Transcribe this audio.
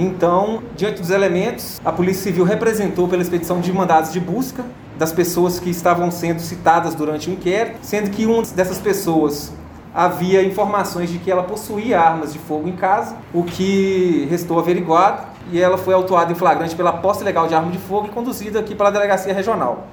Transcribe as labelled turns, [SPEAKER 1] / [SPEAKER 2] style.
[SPEAKER 1] Então, diante dos elementos, a Polícia Civil representou pela expedição de mandados de busca das pessoas que estavam sendo citadas durante o inquérito, sendo que uma dessas pessoas havia informações de que ela possuía armas de fogo em casa, o que restou averiguado e ela foi autuada em flagrante pela posse legal de arma de fogo e conduzida aqui pela delegacia regional.